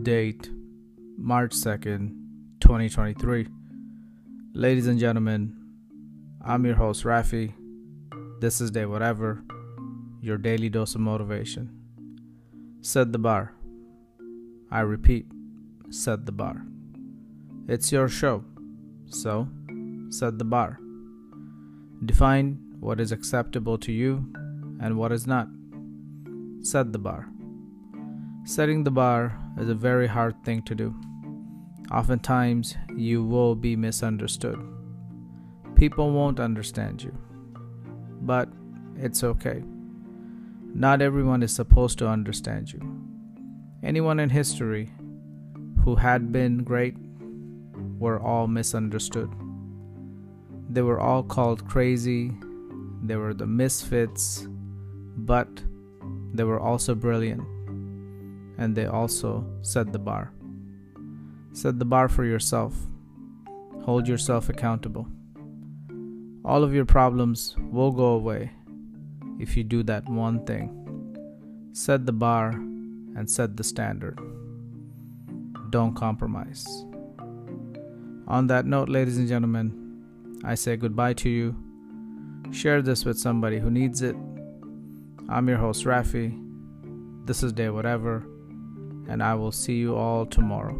Date March 2nd, 2023. Ladies and gentlemen, I'm your host Rafi. This is Day Whatever, your daily dose of motivation. Set the bar. I repeat, set the bar. It's your show, so set the bar. Define what is acceptable to you and what is not. Set the bar. Setting the bar is a very hard thing to do. Oftentimes, you will be misunderstood. People won't understand you. But it's okay. Not everyone is supposed to understand you. Anyone in history who had been great were all misunderstood. They were all called crazy, they were the misfits, but they were also brilliant and they also set the bar. Set the bar for yourself. Hold yourself accountable. All of your problems will go away if you do that one thing. Set the bar and set the standard. Don't compromise. On that note, ladies and gentlemen, I say goodbye to you. Share this with somebody who needs it. I'm your host, Rafi. This is Day Whatever and I will see you all tomorrow.